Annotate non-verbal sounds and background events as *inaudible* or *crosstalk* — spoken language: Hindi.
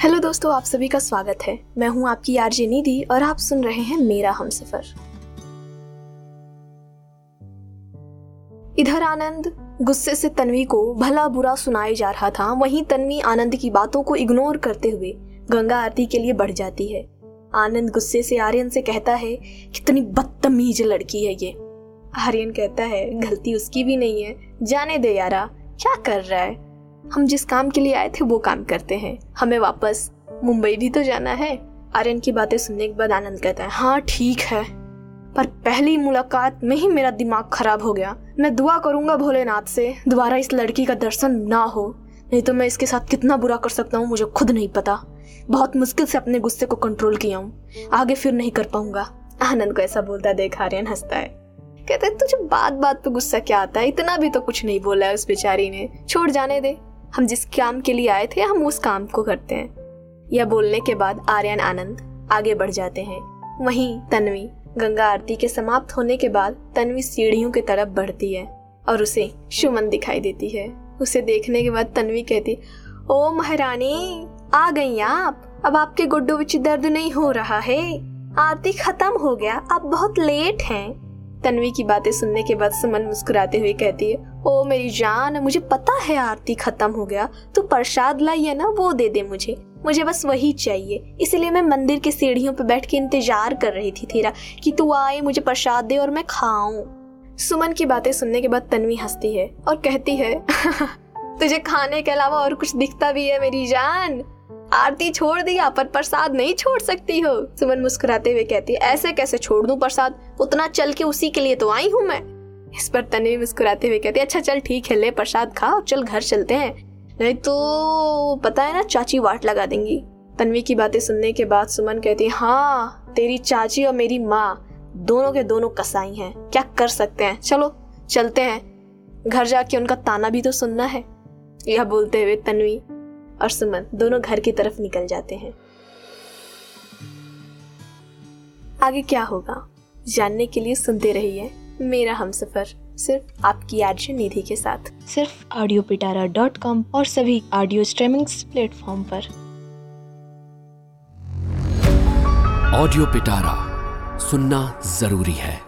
हेलो दोस्तों, आप सभी का स्वागत है। मैं हूँ आपकी आरजे निधि और आप सुन रहे हैं मेरा हम सफ़र। इधर आनंद, गुस्से से तन्वी को भला बुरा सुनाए जा रहा था, वहीं तन्वी आनंद की बातों को इग्नोर करते हुए गंगा आरती के लिए बढ़ जाती है। आनंद गुस्से से आर्यन से कहता है, कितनी बदतमीज लड़की है ये। आर्यन कहता है, गलती उसकी भी नहीं है। जाने दे यारा, क्या कर रहा है? हम जिस काम के लिए आए थे वो काम करते हैं। हमें वापस मुंबई भी तो जाना है। आर्यन की बातें सुनने के बाद आनंद कहता है हाँ ठीक है। पर पहली मुलाकात में ही मेरा दिमाग खराब हो गया। मैं दुआ करूँगा भोलेनाथ से, दोबारा इस लड़की का दर्शन ना हो। नहीं तो मैं इसके साथ कितना बुरा कर सकता हूँ, मुझे खुद नहीं पता। बहुत मुश्किल से अपने गुस्से को कंट्रोल किया हूँ। आगे फिर नहीं कर पाऊँगा। आनंद को ऐसा बोलता देख आर्यन हंसता है। कहते तुझे बात बात पे गुस्सा क्या आता है? इतना भी तो कुछ नहीं बोला है उस बेचारी ने। छोड़ जाने दे। हम जिस काम के लिए आए थे, हम उस काम को करते हैं। यह बोलने के बाद आर्यन आनंद आगे बढ़ जाते हैं। वहीं तन्वी, गंगा आरती के समाप्त होने के बाद तन्वी सीढ़ियों की तरफ़ बढ़ती है और उसे सुमन दिखाई देती है। उसे देखने के बाद तन्वी कहती, ओ महारानी, आ गई आप। अब आपके गुड्डू विच दर्द नहीं हो रहा है। आरती खत्म हो गया। आप बहुत लेट हैं। तन्वी की बातें सुनने के बाद सुमन मुस्कुराते हुए कहती है, ओ मेरी जान, मुझे पता है आरती खत्म हो गया। तू प्रसाद लाई है ना, वो दे दे मुझे। मुझे बस वही चाहिए। इसलिए मैं मंदिर की सीढ़ियों पर बैठ के इंतज़ार कर रही थी तेरा, कि तू आए, मुझे प्रसाद दे और मैं खाऊं। सुमन की बातें सुनने के बाद तन्वी हंसती है और कहती है, *laughs* तुझे खाने के अलावा और कुछ दिखता भी है मेरी जान। आरती छोड़ दिया पर प्रसाद नहीं छोड़ सकती हो। सुमन मुस्कुराते हुए कहती है, ऐसे कैसे छोड़ दूँ प्रसाद? उतना चल के उसी के लिए तो आई हूँ मैं। इस पर तन्वी मुस्कुराते हुए कहती है अच्छा चल ठीक है, ले प्रसाद खा और चल घर चलते हैं। नहीं तो पता है ना, चाची वाट लगा देंगी। तन्वी की बातें सुनने के बाद सुमन कहती है हाँ तेरी चाची और मेरी माँ, दोनों के दोनों कसाई हैं। क्या कर सकते हैं? चलो, चलते हैं। घर जाके उनका ताना भी तो सुनना है। यह बोलते हुए तन्वी और सुमन दोनों घर की तरफ़ निकल जाते हैं। आगे क्या होगा? जानने के लिए सुनते रहिए मेरा हम सफ़र सिर्फ़ आपकी आर्ज निधि के साथ। सिर्फ़ ऑडियो पिटारा डॉट कॉम और सभी ऑडियो स्ट्रीमिंग प्लेटफॉर्म पर। ऑडियो पिटारा सुनना ज़रूरी है।